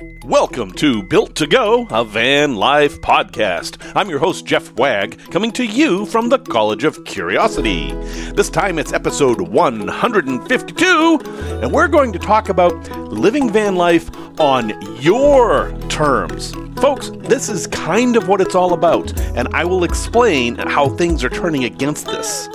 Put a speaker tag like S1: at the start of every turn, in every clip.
S1: Welcome to Built to Go, a van life podcast. I'm your host, Jeff Wagg, coming to you from the College of Curiosity. This time it's episode 152, and we're going to talk about living van life on your terms. Folks, this is kind of what it's all about, and I will explain how things are turning against this.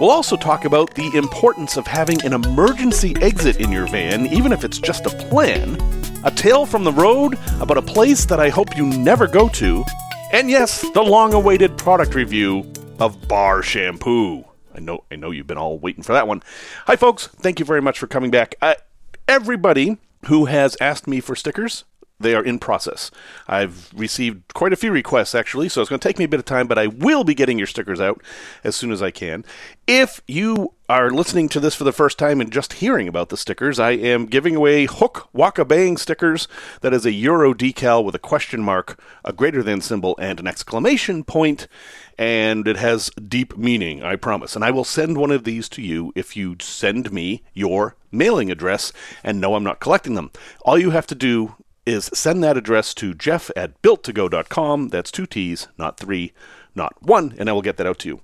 S1: We'll also talk about the importance of having an emergency exit in your van, even if it's just a plan, a tale from the road about a place that I hope you never go to, and yes, the long awaited product review of bar shampoo. I know I know you've been all waiting for that one. Hi folks, thank you very much for coming back. Uh, everybody who has asked me for stickers they are in process. I've received quite a few requests actually, so it's going to take me a bit of time, but I will be getting your stickers out as soon as I can. If you are listening to this for the first time and just hearing about the stickers, I am giving away Hook Waka Bang stickers. That is a Euro decal with a question mark, a greater than symbol, and an exclamation point, and it has deep meaning, I promise. And I will send one of these to you if you send me your mailing address and no, I'm not collecting them. All you have to do is send that address to jeff at builttogo.com. That's two T's, not three, not one, and I will get that out to you.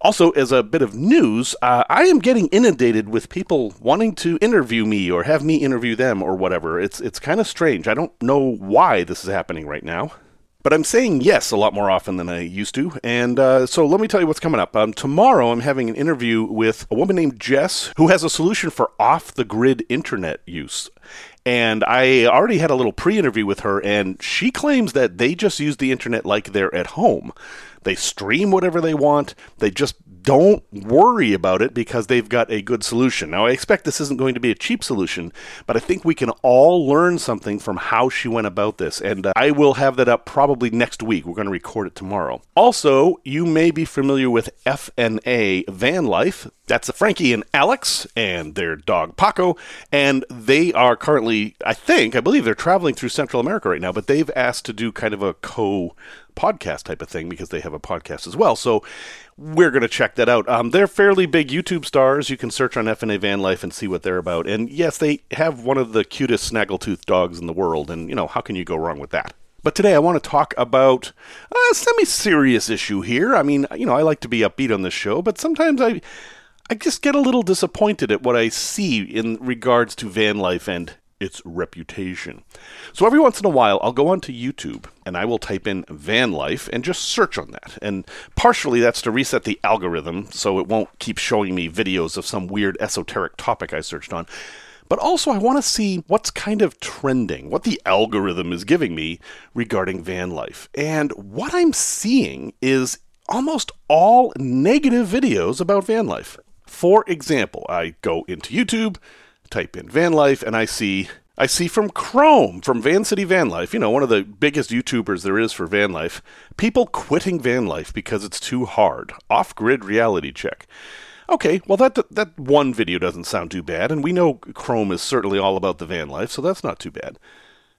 S1: Also, as a bit of news, uh, I am getting inundated with people wanting to interview me or have me interview them or whatever. It's it's kind of strange. I don't know why this is happening right now. But I'm saying yes a lot more often than I used to. And uh, so let me tell you what's coming up. Um, tomorrow, I'm having an interview with a woman named Jess who has a solution for off the grid internet use. And I already had a little pre interview with her, and she claims that they just use the internet like they're at home. They stream whatever they want. They just don't worry about it because they've got a good solution. Now, I expect this isn't going to be a cheap solution, but I think we can all learn something from how she went about this. And uh, I will have that up probably next week. We're going to record it tomorrow. Also, you may be familiar with FNA Van Life. That's Frankie and Alex and their dog Paco. And they are currently, I think, I believe they're traveling through Central America right now, but they've asked to do kind of a co podcast type of thing because they have a podcast as well. So we're going to check that out. Um, they're fairly big YouTube stars. You can search on FNA Van Life and see what they're about. And yes, they have one of the cutest snaggletooth dogs in the world. And, you know, how can you go wrong with that? But today I want to talk about a semi serious issue here. I mean, you know, I like to be upbeat on this show, but sometimes I. I just get a little disappointed at what I see in regards to van life and its reputation. So every once in a while, I'll go onto YouTube and I will type in van life and just search on that. And partially that's to reset the algorithm so it won't keep showing me videos of some weird esoteric topic I searched on. But also, I want to see what's kind of trending, what the algorithm is giving me regarding van life. And what I'm seeing is almost all negative videos about van life. For example, I go into YouTube, type in van life, and I see I see from Chrome, from Van City Van Life, you know, one of the biggest YouTubers there is for van life, people quitting van life because it's too hard. Off grid reality check. Okay, well that that one video doesn't sound too bad, and we know Chrome is certainly all about the van life, so that's not too bad.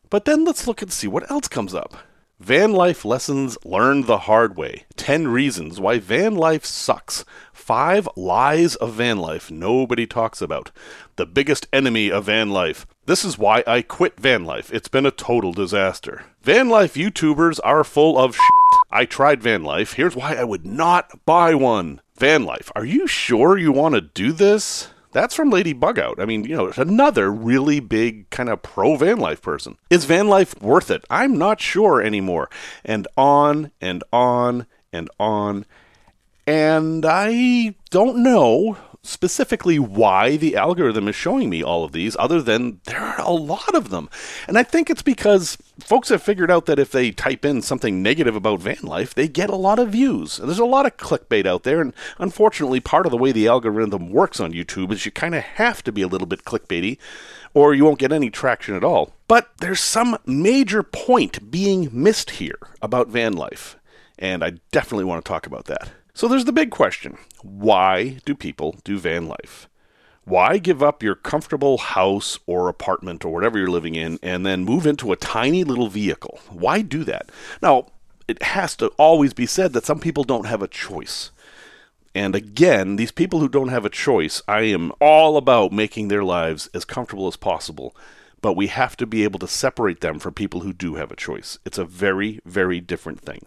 S1: But then let's look and see what else comes up. Van life lessons learned the hard way. 10 reasons why van life sucks. 5 lies of van life nobody talks about. The biggest enemy of van life. This is why I quit van life. It's been a total disaster. Van life YouTubers are full of shit. I tried van life. Here's why I would not buy one. Van life. Are you sure you want to do this? That's from Lady Bugout. I mean, you know, another really big kind of pro van life person. Is van life worth it? I'm not sure anymore. And on and on and on. And I don't know specifically why the algorithm is showing me all of these, other than there are a lot of them. And I think it's because folks have figured out that if they type in something negative about van life, they get a lot of views. And there's a lot of clickbait out there. And unfortunately, part of the way the algorithm works on YouTube is you kind of have to be a little bit clickbaity or you won't get any traction at all. But there's some major point being missed here about van life. And I definitely want to talk about that. So there's the big question why do people do van life? Why give up your comfortable house or apartment or whatever you're living in and then move into a tiny little vehicle? Why do that? Now, it has to always be said that some people don't have a choice. And again, these people who don't have a choice, I am all about making their lives as comfortable as possible. but we have to be able to separate them from people who do have a choice. It's a very, very different thing.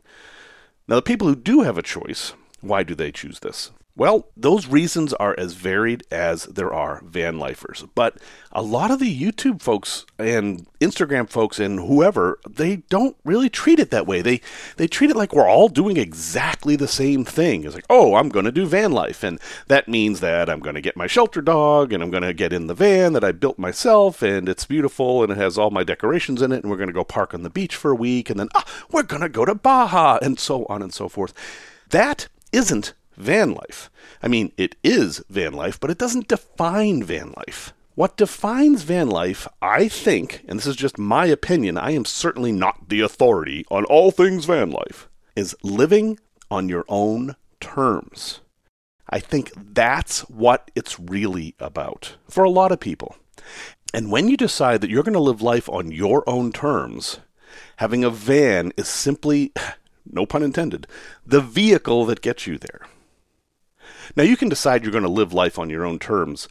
S1: Now, the people who do have a choice, why do they choose this? Well, those reasons are as varied as there are van lifers. But a lot of the YouTube folks and Instagram folks and whoever, they don't really treat it that way. They they treat it like we're all doing exactly the same thing. It's like, "Oh, I'm going to do van life." And that means that I'm going to get my shelter dog and I'm going to get in the van that I built myself and it's beautiful and it has all my decorations in it and we're going to go park on the beach for a week and then, "Ah, we're going to go to Baja" and so on and so forth. That isn't van life. I mean, it is van life, but it doesn't define van life. What defines van life, I think, and this is just my opinion, I am certainly not the authority on all things van life, is living on your own terms. I think that's what it's really about for a lot of people. And when you decide that you're going to live life on your own terms, having a van is simply, no pun intended, the vehicle that gets you there. Now, you can decide you're going to live life on your own terms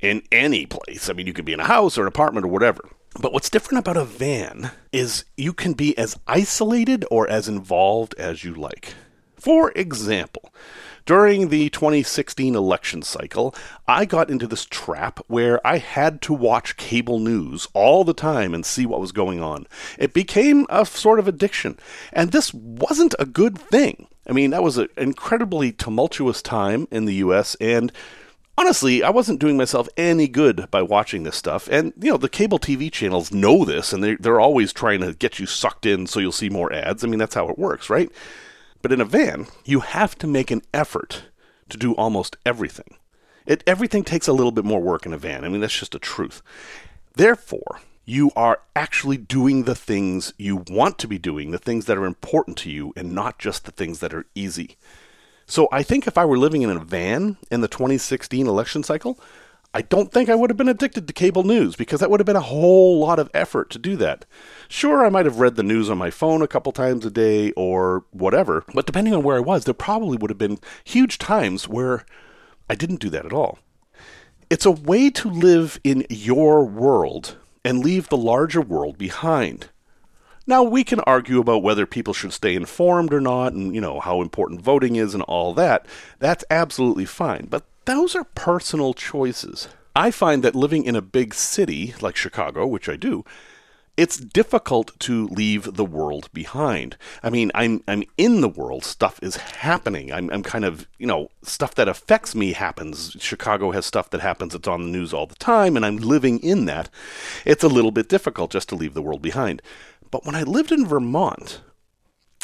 S1: in any place. I mean, you could be in a house or an apartment or whatever. But what's different about a van is you can be as isolated or as involved as you like. For example, during the 2016 election cycle, I got into this trap where I had to watch cable news all the time and see what was going on. It became a sort of addiction. And this wasn't a good thing. I mean, that was an incredibly tumultuous time in the US, and honestly, I wasn't doing myself any good by watching this stuff. And, you know, the cable TV channels know this, and they're, they're always trying to get you sucked in so you'll see more ads. I mean, that's how it works, right? But in a van, you have to make an effort to do almost everything. It, everything takes a little bit more work in a van. I mean, that's just a truth. Therefore, you are actually doing the things you want to be doing, the things that are important to you, and not just the things that are easy. So I think if I were living in a van in the 2016 election cycle, I don't think I would have been addicted to cable news because that would have been a whole lot of effort to do that. Sure, I might have read the news on my phone a couple times a day or whatever, but depending on where I was, there probably would have been huge times where I didn't do that at all. It's a way to live in your world and leave the larger world behind. Now, we can argue about whether people should stay informed or not, and, you know, how important voting is and all that. That's absolutely fine. But those are personal choices. I find that living in a big city like Chicago, which I do, it's difficult to leave the world behind. I mean, I'm I'm in the world. Stuff is happening. I'm I'm kind of you know stuff that affects me happens. Chicago has stuff that happens. It's on the news all the time, and I'm living in that. It's a little bit difficult just to leave the world behind. But when I lived in Vermont,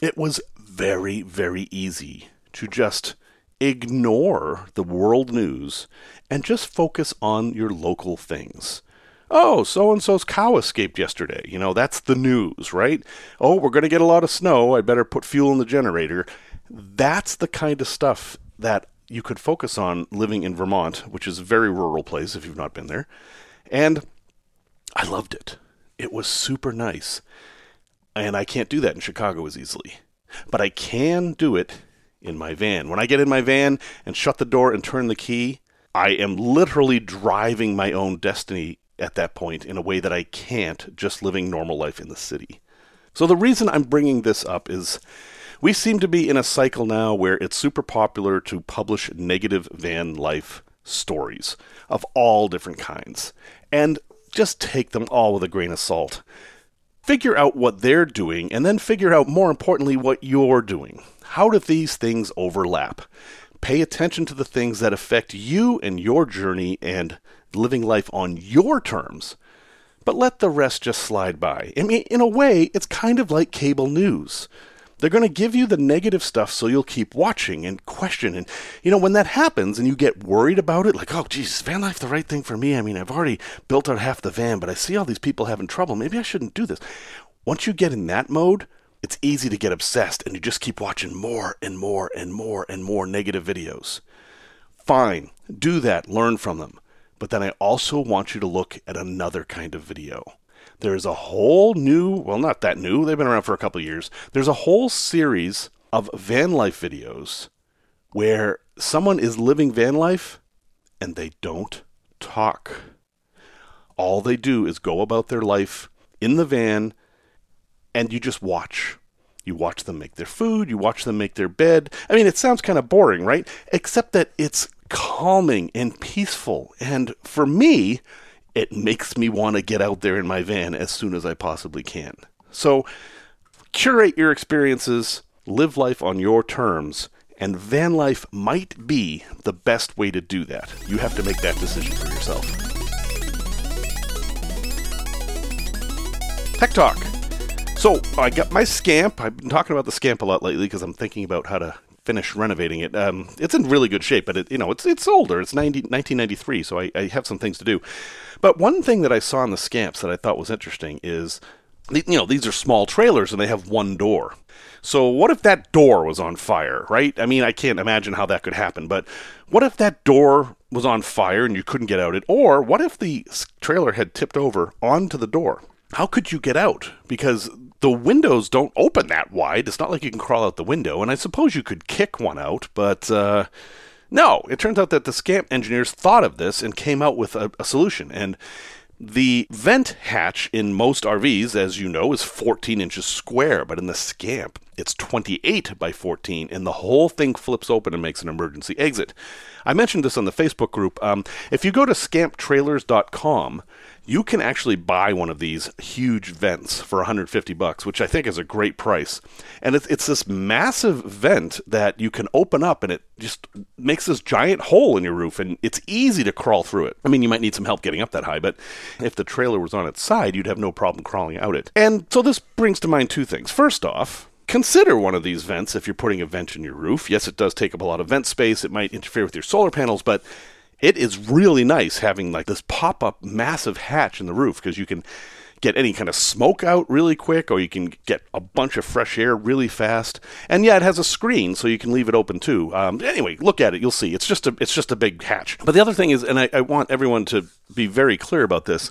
S1: it was very very easy to just ignore the world news and just focus on your local things oh, so and so's cow escaped yesterday. You know, that's the news, right? Oh, we're going to get a lot of snow. I better put fuel in the generator. That's the kind of stuff that you could focus on living in Vermont, which is a very rural place if you've not been there. And I loved it. It was super nice. And I can't do that in Chicago as easily. But I can do it in my van. When I get in my van and shut the door and turn the key, I am literally driving my own destiny at that point in a way that I can't just living normal life in the city. So the reason I'm bringing this up is we seem to be in a cycle now where it's super popular to publish negative van life stories of all different kinds. And just take them all with a grain of salt. Figure out what they're doing, and then figure out, more importantly, what you're doing. How do these things overlap? Pay attention to the things that affect you and your journey and living life on your terms, but let the rest just slide by. I mean, in a way, it's kind of like cable news. They're going to give you the negative stuff so you'll keep watching and question. And, you know, when that happens and you get worried about it, like, oh, geez, van life the right thing for me? I mean, I've already built out half the van, but I see all these people having trouble. Maybe I shouldn't do this. Once you get in that mode, it's easy to get obsessed and you just keep watching more and more and more and more negative videos. Fine, do that, learn from them. But then I also want you to look at another kind of video. There's a whole new, well, not that new, they've been around for a couple years. There's a whole series of van life videos where someone is living van life and they don't talk. all they do is go about their life in the van and you just watch. You watch them make their food, you watch them make their bed. I mean, it sounds kind of boring, right? Except that it's calming and peaceful. And for me, it makes me want to get out there in my van as soon as I possibly can. So, curate your experiences, live life on your terms, and van life might be the best way to do that. You have to make that decision for yourself. Tech Talk. So I got my Scamp. I've been talking about the Scamp a lot lately because I'm thinking about how to finish renovating it. Um, it's in really good shape, but it, you know it's it's older. It's 90, 1993, so I, I have some things to do. But one thing that I saw in the Scamps that I thought was interesting is, you know, these are small trailers and they have one door. So what if that door was on fire, right? I mean, I can't imagine how that could happen, but what if that door was on fire and you couldn't get out it? Or what if the trailer had tipped over onto the door? How could you get out? Because the windows don't open that wide. It's not like you can crawl out the window, and I suppose you could kick one out, but uh, no. It turns out that the Scamp engineers thought of this and came out with a, a solution. And the vent hatch in most RVs, as you know, is 14 inches square, but in the Scamp, it's 28 by 14, and the whole thing flips open and makes an emergency exit. I mentioned this on the Facebook group. Um, if you go to scamptrailers.com, you can actually buy one of these huge vents for 150 bucks, which I think is a great price. And it's, it's this massive vent that you can open up and it just makes this giant hole in your roof and it's easy to crawl through it. I mean, you might need some help getting up that high, but if the trailer was on its side, you'd have no problem crawling out it. And so this brings to mind two things. First off, consider one of these vents if you're putting a vent in your roof. Yes, it does take up a lot of vent space. It might interfere with your solar panels, but it is really nice having like this pop up massive hatch in the roof because you can get any kind of smoke out really quick or you can get a bunch of fresh air really fast. And yeah it has a screen so you can leave it open too. Um, anyway look at it. You'll see. It's just a it's just a big hatch. But the other thing is and I, I want everyone to be very clear about this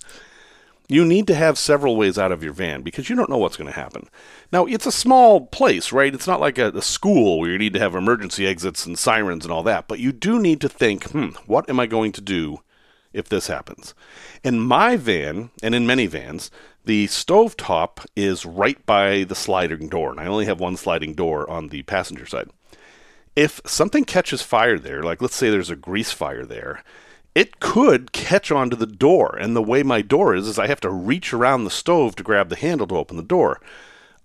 S1: you need to have several ways out of your van because you don't know what's going to happen. Now, it's a small place, right? It's not like a, a, school where you need to have emergency exits and sirens and all that, but you do need to think, hmm, what am I going to do if this happens? In my van, and in many vans, the stove top is right by the sliding door, and I only have one sliding door on the passenger side. If something catches fire there, like let's say there's a grease fire there, it could catch onto the door. And the way my door is, is I have to reach around the stove to grab the handle to open the door.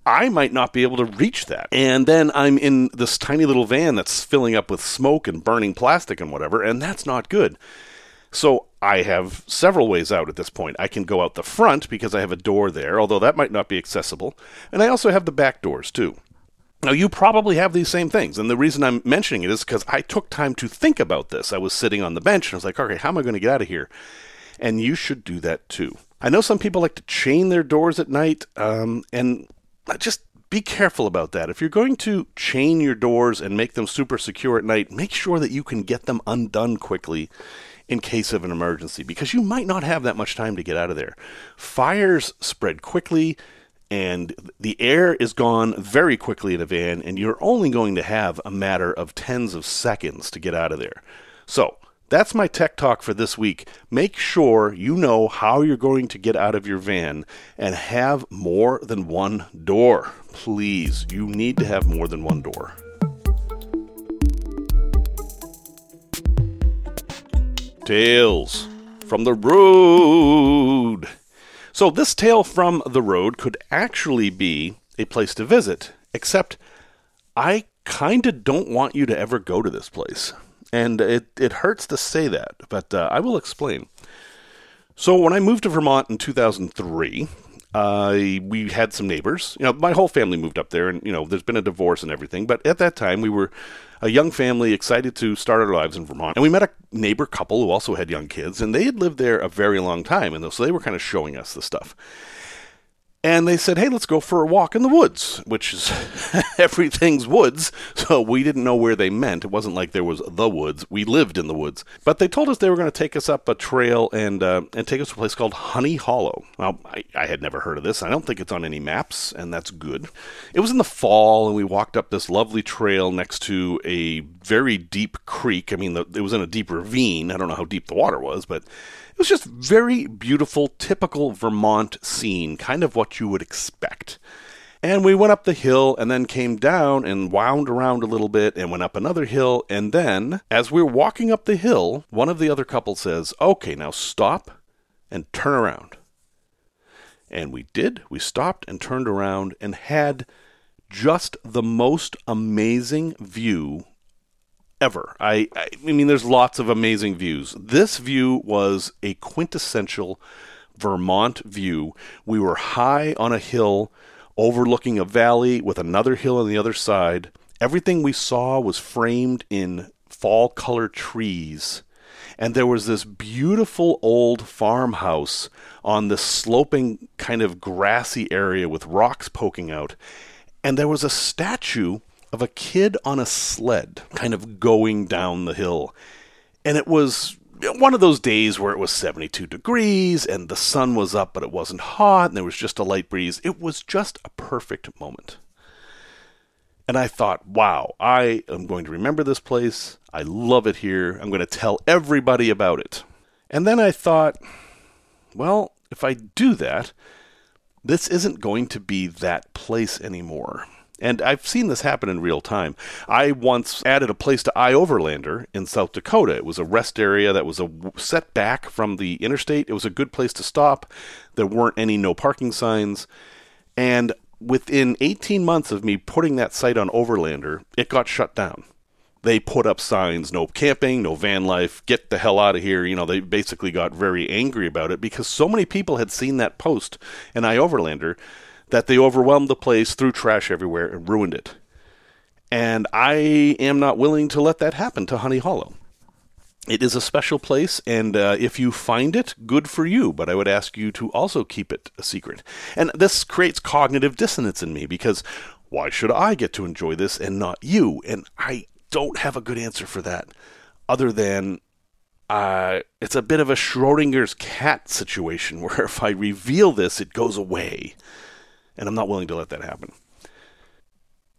S1: I might not be able to reach that. And then I'm in this tiny little van that's filling up with smoke and burning plastic and whatever, and that's not good. So I have several ways out at this point. I can go out the front because I have a door there, although that might not be accessible. And I also have the back doors too. Now, you probably have these same things, and the reason I'm mentioning it is because I took time to think about this. I was sitting on the bench and I was like, okay, how am I going to get out of here? And you should do that too. I know some people like to chain their doors at night, um, and just be careful about that. If you're going to chain your doors and make them super secure at night, make sure that you can get them undone quickly in case of an emergency because you might not have that much time to get out of there. Fires spread quickly and the air is gone very quickly in a van, and you're only going to have a matter of tens of seconds to get out of there. So, that's my tech talk for this week. Make sure you know how you're going to get out of your van and have more than one door. Please, you need to have more than one door. Tales from the road. So, this tale from the road could actually be a place to visit, except I kind of don't want you to ever go to this place. And it, it hurts to say that, but uh, I will explain. So, when I moved to Vermont in 2003, uh, we had some neighbors. You know, my whole family moved up there, and you know, there's been a divorce and everything. But at that time, we were a young family excited to start our lives in Vermont, and we met a neighbor couple who also had young kids, and they had lived there a very long time, and so they were kind of showing us the stuff. And they said, "Hey, let's go for a walk in the woods," which is everything's woods. So we didn't know where they meant. It wasn't like there was the woods. We lived in the woods, but they told us they were going to take us up a trail and uh, and take us to a place called Honey Hollow. Well, I, I had never heard of this. I don't think it's on any maps, and that's good. It was in the fall, and we walked up this lovely trail next to a very deep creek. I mean, the, it was in a deep ravine. I don't know how deep the water was, but was just very beautiful, typical Vermont scene, kind of what you would expect. And we went up the hill and then came down and wound around a little bit and went up another hill. And then, as we were walking up the hill, one of the other couple says, Okay, now stop and turn around. And we did. We stopped and turned around and had just the most amazing view ever. I, I, I mean, there's lots of amazing views. This view was a quintessential Vermont view. We were high on a hill overlooking a valley with another hill on the other side. Everything we saw was framed in fall color trees. And there was this beautiful old farmhouse on this sloping kind of grassy area with rocks poking out. And there was a statue of a kid on a sled kind of going down the hill. And it was one of those days where it was 72 degrees and the sun was up, but it wasn't hot and there was just a light breeze. It was just a perfect moment. And I thought, wow, I am going to remember this place. I love it here. I'm going to tell everybody about it. And then I thought, well, if I do that, this isn't going to be that place anymore. And I've seen this happen in real time. I once added a place to iOverlander in South Dakota. It was a rest area that was a set back from the interstate. It was a good place to stop. There weren't any no parking signs. And within 18 months of me putting that site on Overlander, it got shut down. They put up signs no camping, no van life, get the hell out of here. You know, they basically got very angry about it because so many people had seen that post in iOverlander that they overwhelmed the place, threw trash everywhere, and ruined it. And I am not willing to let that happen to Honey Hollow. It is a special place, and uh, if you find it, good for you, but I would ask you to also keep it a secret. And this creates cognitive dissonance in me because why should I get to enjoy this and not you? And I don't have a good answer for that, other than uh, it's a bit of a Schrodinger's cat situation where if I reveal this, it goes away and I'm not willing to let that happen.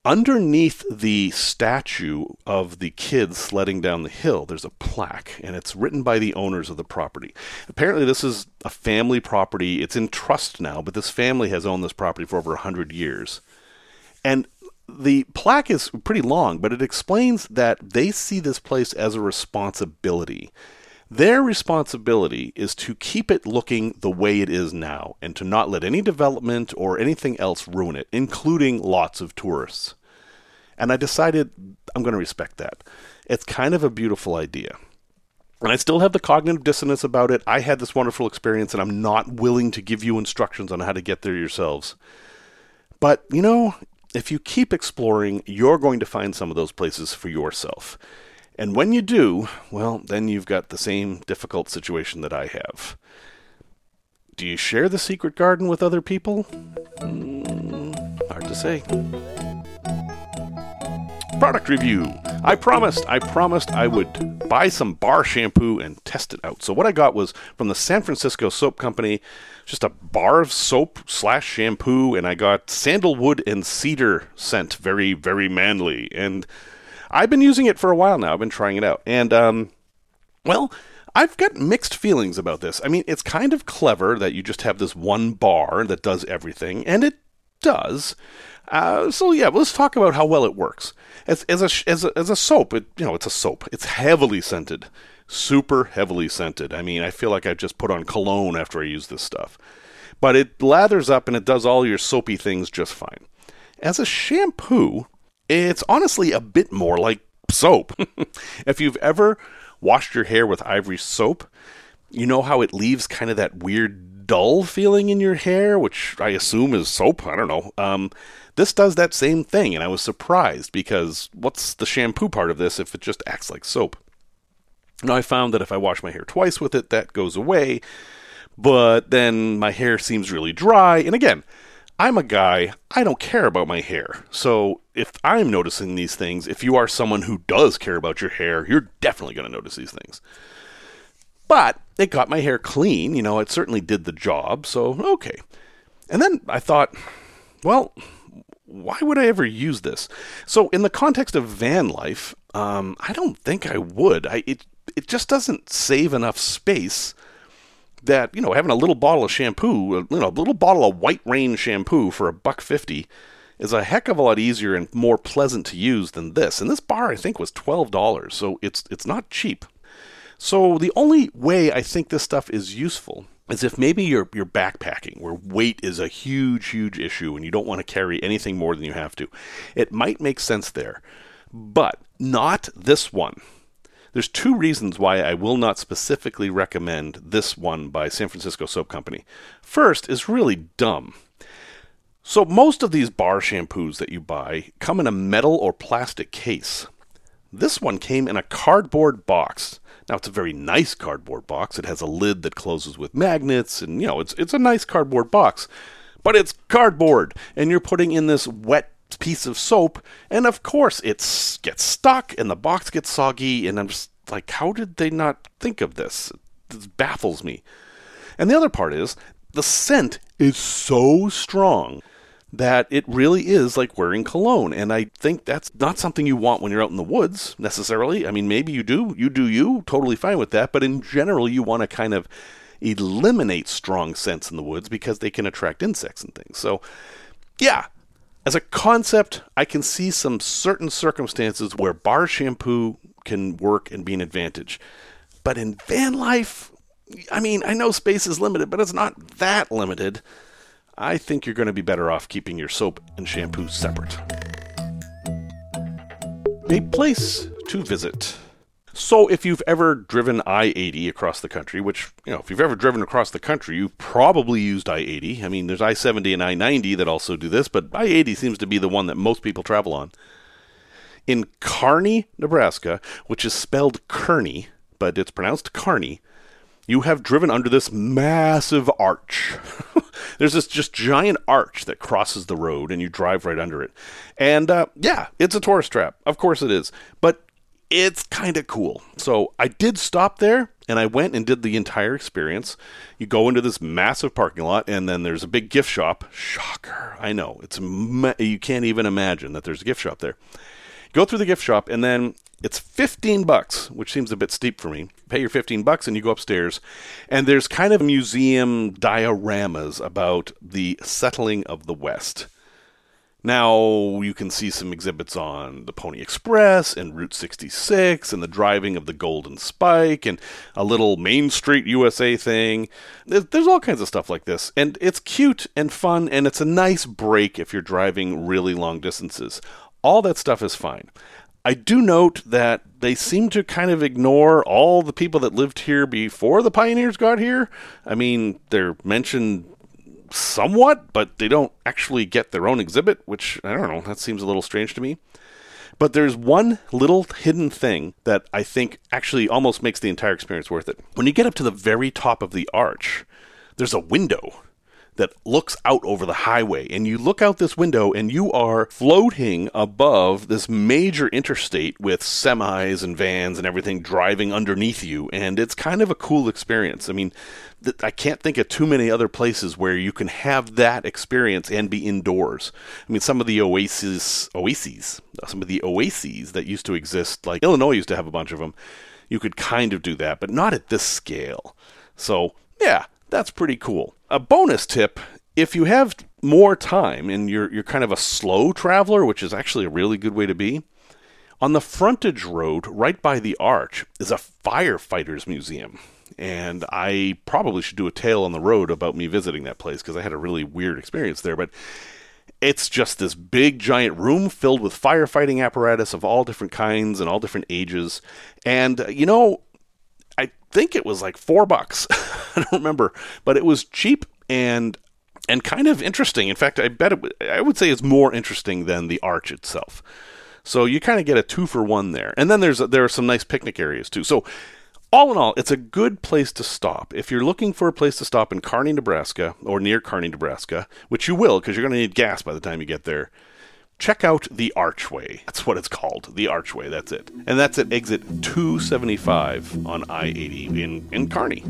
S1: Underneath the statue of the kids sledding down the hill, there's a plaque, and it's written by the owners of the property. Apparently, this is a family property. It's in trust now, but this family has owned this property for over 100 years. And the plaque is pretty long, but it explains that they see this place as a responsibility. Their responsibility is to keep it looking the way it is now and to not let any development or anything else ruin it, including lots of tourists. And I decided I'm going to respect that. It's kind of a beautiful idea. And I still have the cognitive dissonance about it. I had this wonderful experience, and I'm not willing to give you instructions on how to get there yourselves. But, you know, if you keep exploring, you're going to find some of those places for yourself. And when you do, well, then you've got the same difficult situation that I have. Do you share the secret garden with other people? Mm, hard to say. Product review. I promised, I promised I would buy some bar shampoo and test it out. So what I got was from the San Francisco Soap Company, just a bar of soap slash shampoo, and I got sandalwood and cedar scent, very, very manly. And I've been using it for a while now. I've been trying it out. And, um, well, I've got mixed feelings about this. I mean, it's kind of clever that you just have this one bar that does everything, and it does. Uh, so yeah, let's talk about how well it works. As as a as a, as a soap, it, you know, it's a soap. It's heavily scented, super heavily scented. I mean, I feel like I just put on cologne after I use this stuff. But it lathers up and it does all your soapy things just fine. As a shampoo, it's honestly a bit more like soap. if you've ever washed your hair with ivory soap, you know how it leaves kind of that weird dull feeling in your hair, which I assume is soap. I don't know. Um, this does that same thing, and I was surprised because what's the shampoo part of this if it just acts like soap? Now, I found that if I wash my hair twice with it, that goes away, but then my hair seems really dry. And again, I'm a guy, I don't care about my hair. So if I'm noticing these things, if you are someone who does care about your hair, you're definitely going to notice these things. But it got my hair clean, you know, it certainly did the job, so okay. And then I thought, well, why would I ever use this? So in the context of van life, um, I don't think I would. I, it it just doesn't save enough space that you know having a little bottle of shampoo, you know, a little bottle of White Rain shampoo for a buck fifty is a heck of a lot easier and more pleasant to use than this. And this bar I think was twelve dollars, so it's it's not cheap. So the only way I think this stuff is useful is if maybe you're you're backpacking where weight is a huge huge issue and you don't want to carry anything more than you have to. It might make sense there. But not this one. There's two reasons why I will not specifically recommend this one by San Francisco Soap Company. First is really dumb. So, most of these bar shampoos that you buy come in a metal or plastic case. This one came in a cardboard box. Now it's a very nice cardboard box. It has a lid that closes with magnets and you know, it's it's a nice cardboard box. But it's cardboard and you're putting in this wet piece of soap, and of course it gets stuck and the box gets soggy, and I'm just like, how did they not think of this? This baffles me. And the other part is the scent is so strong that it really is like wearing cologne. And I think that's not something you want when you're out in the woods necessarily. I mean, maybe you do, you do you, totally fine with that. But in general, you want to kind of eliminate strong scents in the woods because they can attract insects and things. So, yeah, as a concept, I can see some certain circumstances where bar shampoo can work and be an advantage. But in van life, I mean, I know space is limited, but it's not that limited. I think you're going to be better off keeping your soap and shampoo separate. A place to visit. So, if you've ever driven I 80 across the country, which, you know, if you've ever driven across the country, you've probably used I 80. I mean, there's I 70 and I 90 that also do this, but I 80 seems to be the one that most people travel on. In Kearney, Nebraska, which is spelled Kearney, but it's pronounced Kearney, you have driven under this massive arch. There's this just giant arch that crosses the road, and you drive right under it. And uh, yeah, it's a tourist trap. Of course it is. But it's kind of cool. So I did stop there and I went and did the entire experience. You go into this massive parking lot and then there's a big gift shop. Shocker. I know. It's you can't even imagine that there's a gift shop there. Go through the gift shop and then it's 15 bucks, which seems a bit steep for me. Pay your 15 bucks and you go upstairs and there's kind of museum dioramas about the settling of the West. Now you can see some exhibits on the Pony Express and Route 66 and the driving of the Golden Spike and a little Main Street USA thing. There's all kinds of stuff like this. And it's cute and fun and it's a nice break if you're driving really long distances. All that stuff is fine. I do note that they seem to kind of ignore all the people that lived here before the pioneers got here. I mean, they're mentioned somewhat, but they don't actually get their own exhibit, which I don't know, that seems a little strange to me. But there's one little hidden thing that I think actually almost makes the entire experience worth it. When you get up to the very top of the arch, there's a window that looks out over the highway. And you look out this window and you are floating above this major interstate with semis and vans and everything driving underneath you. And it's kind of a cool experience. I mean, th- I can't think of too many other places where you can have that experience and be indoors. I mean, some of the oases, oases, some of the oases that used to exist, like Illinois used to have a bunch of them, you could kind of do that, but not at this scale. So, yeah, that's pretty cool. A bonus tip if you have more time and you're, you're kind of a slow traveler, which is actually a really good way to be, on the frontage road right by the arch is a firefighters museum. And I probably should do a tale on the road about me visiting that place because I had a really weird experience there. But it's just this big giant room filled with firefighting apparatus of all different kinds and all different ages. And, uh, you know, I think it was like four bucks. I don't remember, but it was cheap and and kind of interesting. In fact, I bet it, I would say it's more interesting than the arch itself. So you kind of get a two for one there. And then there's there are some nice picnic areas too. So all in all, it's a good place to stop. If you're looking for a place to stop in Kearney, Nebraska, or near Kearney, Nebraska, which you will because you're going to need gas by the time you get there, check out the Archway. That's what it's called. The Archway. That's it. And that's at exit 275 on I 80 in, in Kearney.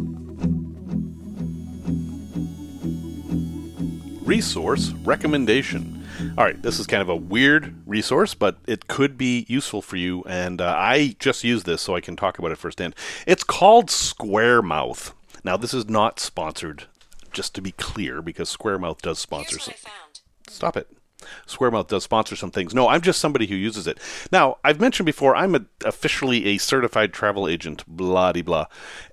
S1: Resource recommendation. All right, this is kind of a weird resource, but it could be useful for you. And uh, I just used this so I can talk about it firsthand. It's called Squaremouth. Now, this is not sponsored, just to be clear, because Squaremouth does sponsor. Stop it. Squaremouth does sponsor some things. No, I'm just somebody who uses it. Now, I've mentioned before, I'm a, officially a certified travel agent, blah de blah,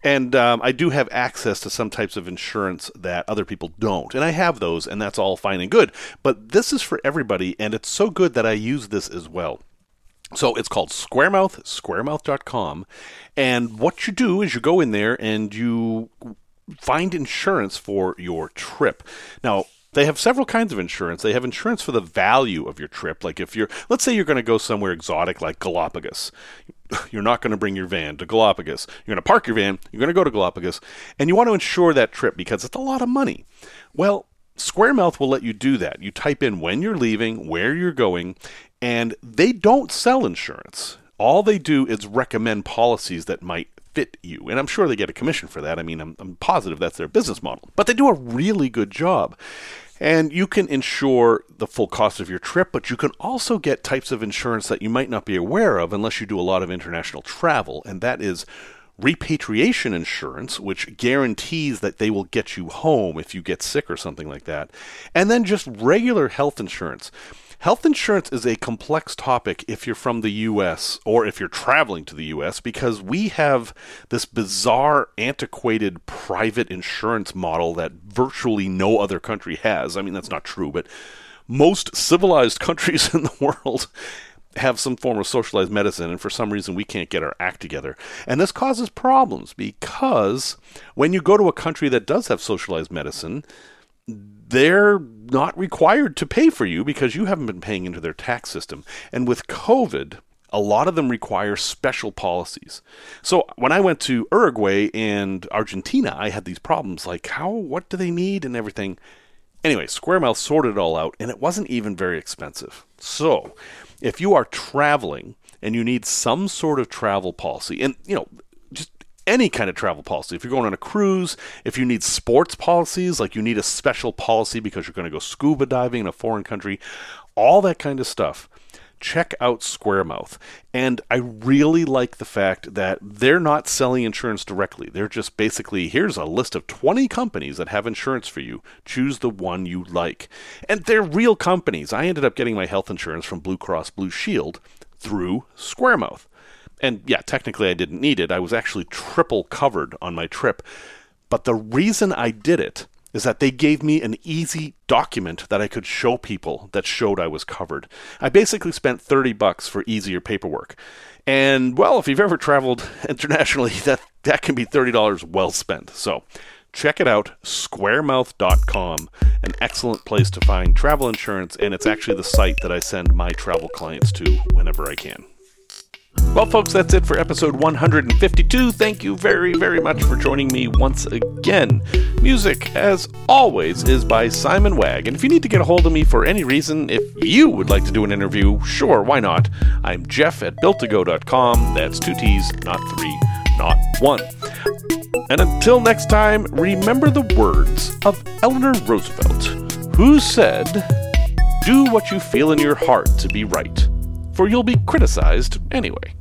S1: and um, I do have access to some types of insurance that other people don't, and I have those, and that's all fine and good. But this is for everybody, and it's so good that I use this as well. So it's called Squaremouth, squaremouth.com. And what you do is you go in there and you find insurance for your trip. Now, they have several kinds of insurance. They have insurance for the value of your trip. Like if you're, let's say you're going to go somewhere exotic like Galapagos. You're not going to bring your van to Galapagos. You're going to park your van, you're going to go to Galapagos, and you want to insure that trip because it's a lot of money. Well, Squaremouth will let you do that. You type in when you're leaving, where you're going, and they don't sell insurance. All they do is recommend policies that might fit you. And I'm sure they get a commission for that. I mean, I'm, I'm positive that's their business model. But they do a really good job. And you can insure the full cost of your trip, but you can also get types of insurance that you might not be aware of unless you do a lot of international travel, and that is repatriation insurance, which guarantees that they will get you home if you get sick or something like that, and then just regular health insurance. Health insurance is a complex topic if you're from the US or if you're traveling to the US because we have this bizarre, antiquated private insurance model that virtually no other country has. I mean, that's not true, but most civilized countries in the world have some form of socialized medicine, and for some reason we can't get our act together. And this causes problems because when you go to a country that does have socialized medicine, they're not required to pay for you because you haven't been paying into their tax system. And with COVID, a lot of them require special policies. So when I went to Uruguay and Argentina, I had these problems like how, what do they need and everything. Anyway, Squaremouth sorted it all out and it wasn't even very expensive. So if you are traveling and you need some sort of travel policy, and you know, any kind of travel policy. If you're going on a cruise, if you need sports policies, like you need a special policy because you're going to go scuba diving in a foreign country, all that kind of stuff. Check out Squaremouth. And I really like the fact that they're not selling insurance directly. They're just basically here's a list of 20 companies that have insurance for you. Choose the one you like. And they're real companies. I ended up getting my health insurance from Blue Cross Blue Shield through Squaremouth and yeah, technically I didn't need it. I was actually triple covered on my trip. But the reason I did it is that they gave me an easy document that I could show people that showed I was covered. I basically spent 30 bucks for easier paperwork. And well, if you've ever traveled internationally, that that can be $30 well spent. So, check it out, squaremouth.com, an excellent place to find travel insurance and it's actually the site that I send my travel clients to whenever I can. Well, folks, that's it for episode 152. Thank you very, very much for joining me once again. Music, as always, is by Simon Wagg. And if you need to get a hold of me for any reason, if you would like to do an interview, sure, why not? I'm Jeff at builttogo.com. That's two T's, not three, not one. And until next time, remember the words of Eleanor Roosevelt, who said, Do what you feel in your heart to be right, for you'll be criticized anyway.